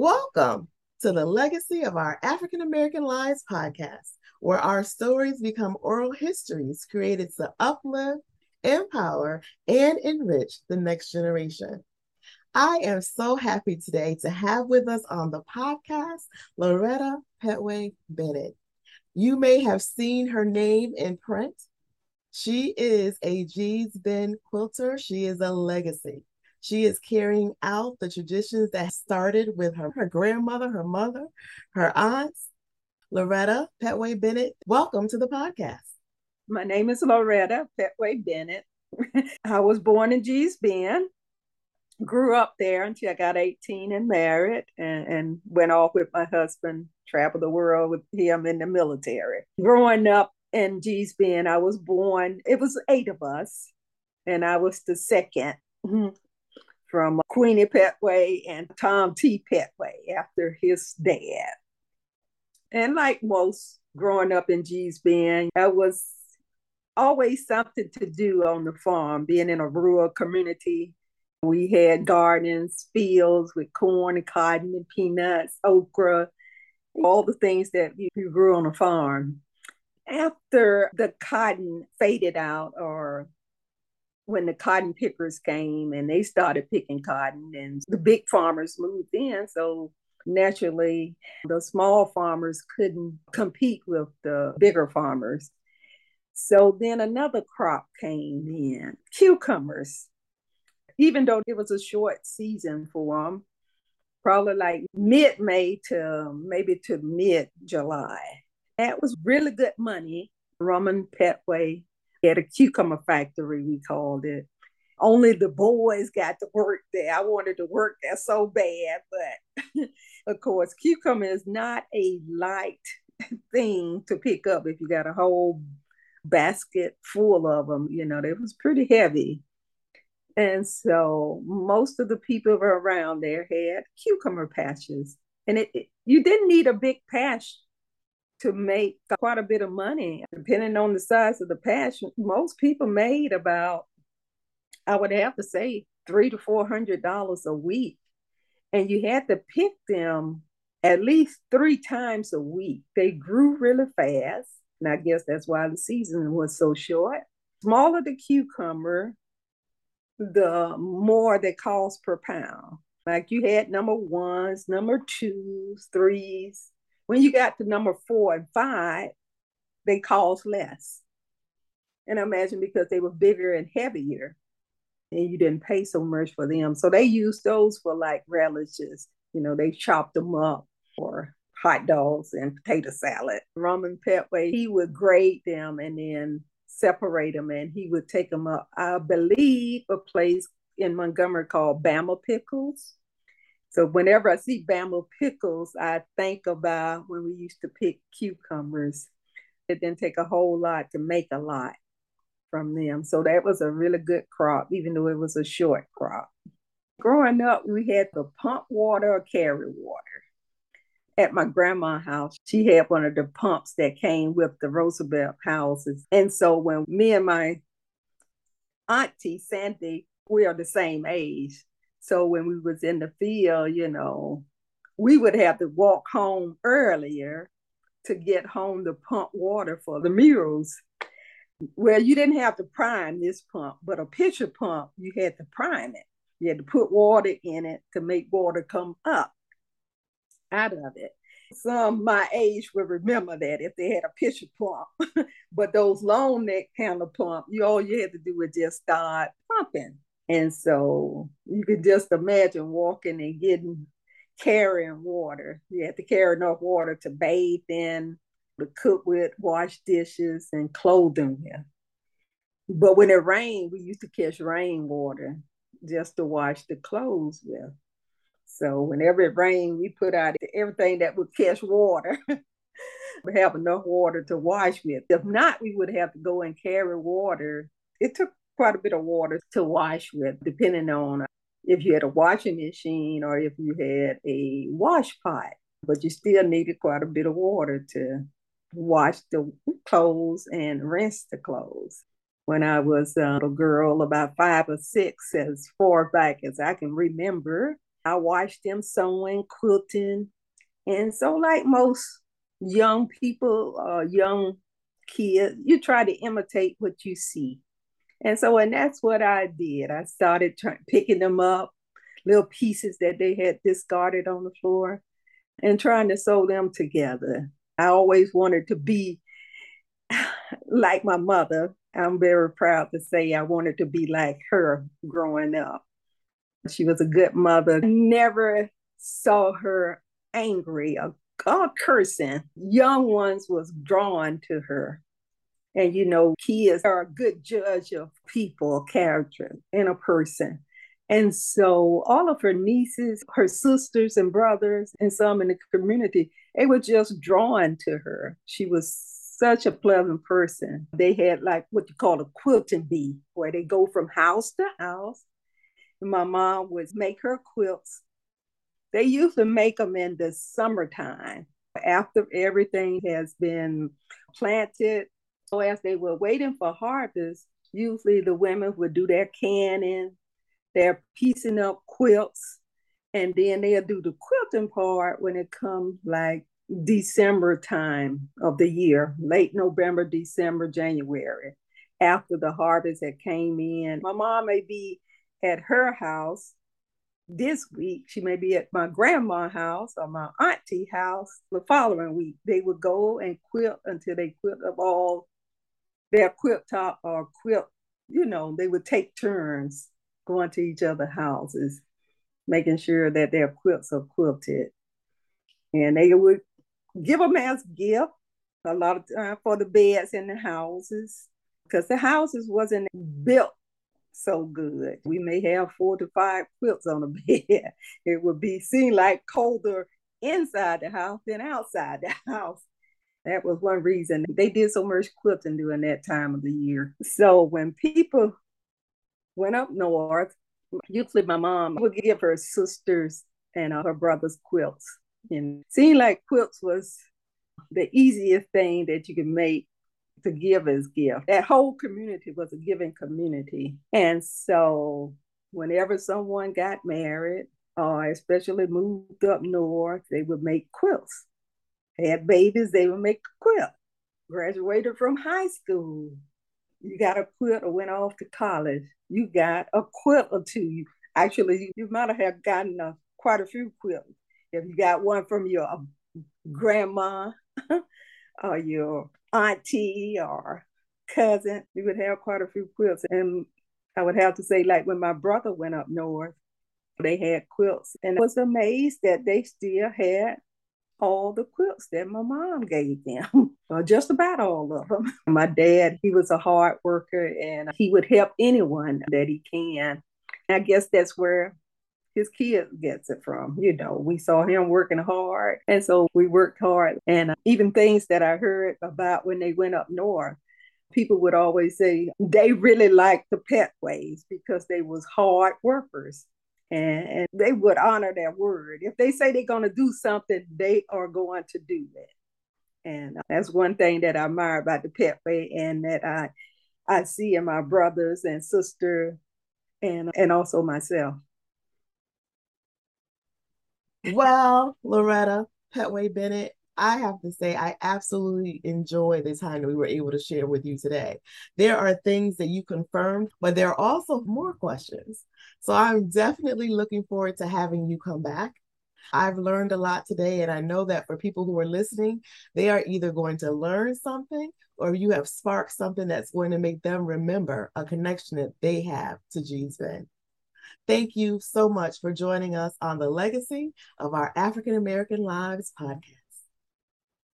Welcome to the Legacy of Our African American Lives podcast, where our stories become oral histories created to uplift, empower, and enrich the next generation. I am so happy today to have with us on the podcast Loretta Pettway Bennett. You may have seen her name in print. She is a Gee's Bend quilter. She is a legacy. She is carrying out the traditions that started with her, her grandmother, her mother, her aunts. Loretta Pettway Bennett, welcome to the podcast. My name is Loretta Pettway Bennett. I was born in Gee's Bend, grew up there until I got 18 and married, and, and went off with my husband, traveled the world with him in the military. Growing up in Gee's Bend, I was born, it was eight of us, and I was the second mm-hmm. From Queenie Pettway and Tom T. Pettway after his dad. And like most growing up in Gee's Bend, I was always something to do on the farm, being in a rural community. We had gardens, fields with corn and cotton and peanuts, okra, all the things that you grew on a farm. After the cotton faded out or when the cotton pickers came and they started picking cotton and the big farmers moved in so naturally the small farmers couldn't compete with the bigger farmers. So then another crop came in cucumbers. Even though it was a short season for them probably like mid-may to maybe to mid-july. That was really good money Roman Pettway at a cucumber factory, we called it. Only the boys got to work there. I wanted to work there so bad, but of course, cucumber is not a light thing to pick up if you got a whole basket full of them. You know, it was pretty heavy. And so most of the people around there had cucumber patches. And it, it you didn't need a big patch to make quite a bit of money. Depending on the size of the patch, most people made about, I would have to say, three to four hundred dollars a week. And you had to pick them at least three times a week. They grew really fast. And I guess that's why the season was so short. Smaller the cucumber, the more they cost per pound. Like you had number ones, number twos, threes, when you got to number four and five, they cost less. And I imagine because they were bigger and heavier and you didn't pay so much for them. So they used those for like relishes. You know, they chopped them up for hot dogs and potato salad. Roman Pettway, he would grade them and then separate them and he would take them up. I believe a place in Montgomery called Bama Pickles. So whenever I see Bama pickles, I think about when we used to pick cucumbers. It didn't take a whole lot to make a lot from them. So that was a really good crop, even though it was a short crop. Growing up, we had the pump water or carry water. At my grandma's house, she had one of the pumps that came with the Roosevelt houses. And so when me and my auntie Sandy, we are the same age. So when we was in the field, you know, we would have to walk home earlier to get home to pump water for the mules. Well, you didn't have to prime this pump, but a pitcher pump, you had to prime it. You had to put water in it to make water come up out of it. Some my age will remember that if they had a pitcher pump, but those long neck handle pump, you all you had to do was just start pumping. And so you could just imagine walking and getting carrying water. You had to carry enough water to bathe in, to cook with, wash dishes, and clothing with. But when it rained, we used to catch rainwater just to wash the clothes with. So whenever it rained, we put out everything that would catch water. we have enough water to wash with. If not, we would have to go and carry water. It took quite a bit of water to wash with, depending on if you had a washing machine or if you had a wash pot. But you still needed quite a bit of water to wash the clothes and rinse the clothes. When I was a little girl, about five or six, as far back as I can remember, I watched them sewing, quilting. And so, like most young people, uh, young kids, you try to imitate what you see. And so, and that's what I did. I started trying, picking them up, little pieces that they had discarded on the floor, and trying to sew them together. I always wanted to be like my mother. I'm very proud to say I wanted to be like her growing up. She was a good mother. Never saw her angry or, or cursing. Young ones was drawn to her. And you know, kids are a good judge of people, character, in a person. And so all of her nieces, her sisters and brothers, and some in the community, they were just drawn to her. She was such a pleasant person. They had like what you call a quilting bee, where they go from house to house. And my mom would make her quilts. They used to make them in the summertime after everything has been planted. So as they were waiting for harvest, usually the women would do their canning, they're piecing up quilts, and then they'll do the quilting part when it comes like December time of the year, late November, December, January, after the harvest had came in. My mom may be at her house this week. She may be at my grandma's house or my auntie house the following week. They would go and quilt until they quilt up all their quilt top or quilt, you know, they would take turns going to each other's houses, making sure that their quilts are quilted. And they would give them as gift a lot of time for the beds in the houses because the houses wasn't built so good. We may have four to five quilts on a bed. It would be seen like colder inside the house than outside the house. That was one reason they did so much quilting during that time of the year. So when people went up north, usually my mom would give her sisters and uh, her brothers quilts. And seemed like quilts was the easiest thing that you could make to give as gift. That whole community was a giving community. And so whenever someone got married, or especially moved up north, they would make quilts. Had babies, they would make a quilt. Graduated from high school, you got a quilt or went off to college, you got a quilt or two. Actually, you might have gotten a, quite a few quilts. If you got one from your um, grandma or your auntie or cousin, you would have quite a few quilts. And I would have to say, like when my brother went up north, they had quilts. And I was amazed that they still had all the quilts that my mom gave them, or uh, just about all of them. My dad, he was a hard worker and he would help anyone that he can. I guess that's where his kid gets it from. You know, we saw him working hard. And so we worked hard. And uh, even things that I heard about when they went up north, people would always say they really liked the Pettways because they was hard workers. And, and they would honor their word. If they say they're going to do something, they are going to do it. And uh, that's one thing that I admire about the Pettway and that I I see in my brothers and sister and and also myself. Well, Loretta, Pettway Bennett, I have to say, I absolutely enjoy the time that we were able to share with you today. There are things that you confirmed, but there are also more questions. So I'm definitely looking forward to having you come back. I've learned a lot today, and I know that for people who are listening, they are either going to learn something or you have sparked something that's going to make them remember a connection that they have to Gee's Bend. Thank you so much for joining us on the legacy of our African American Lives podcast.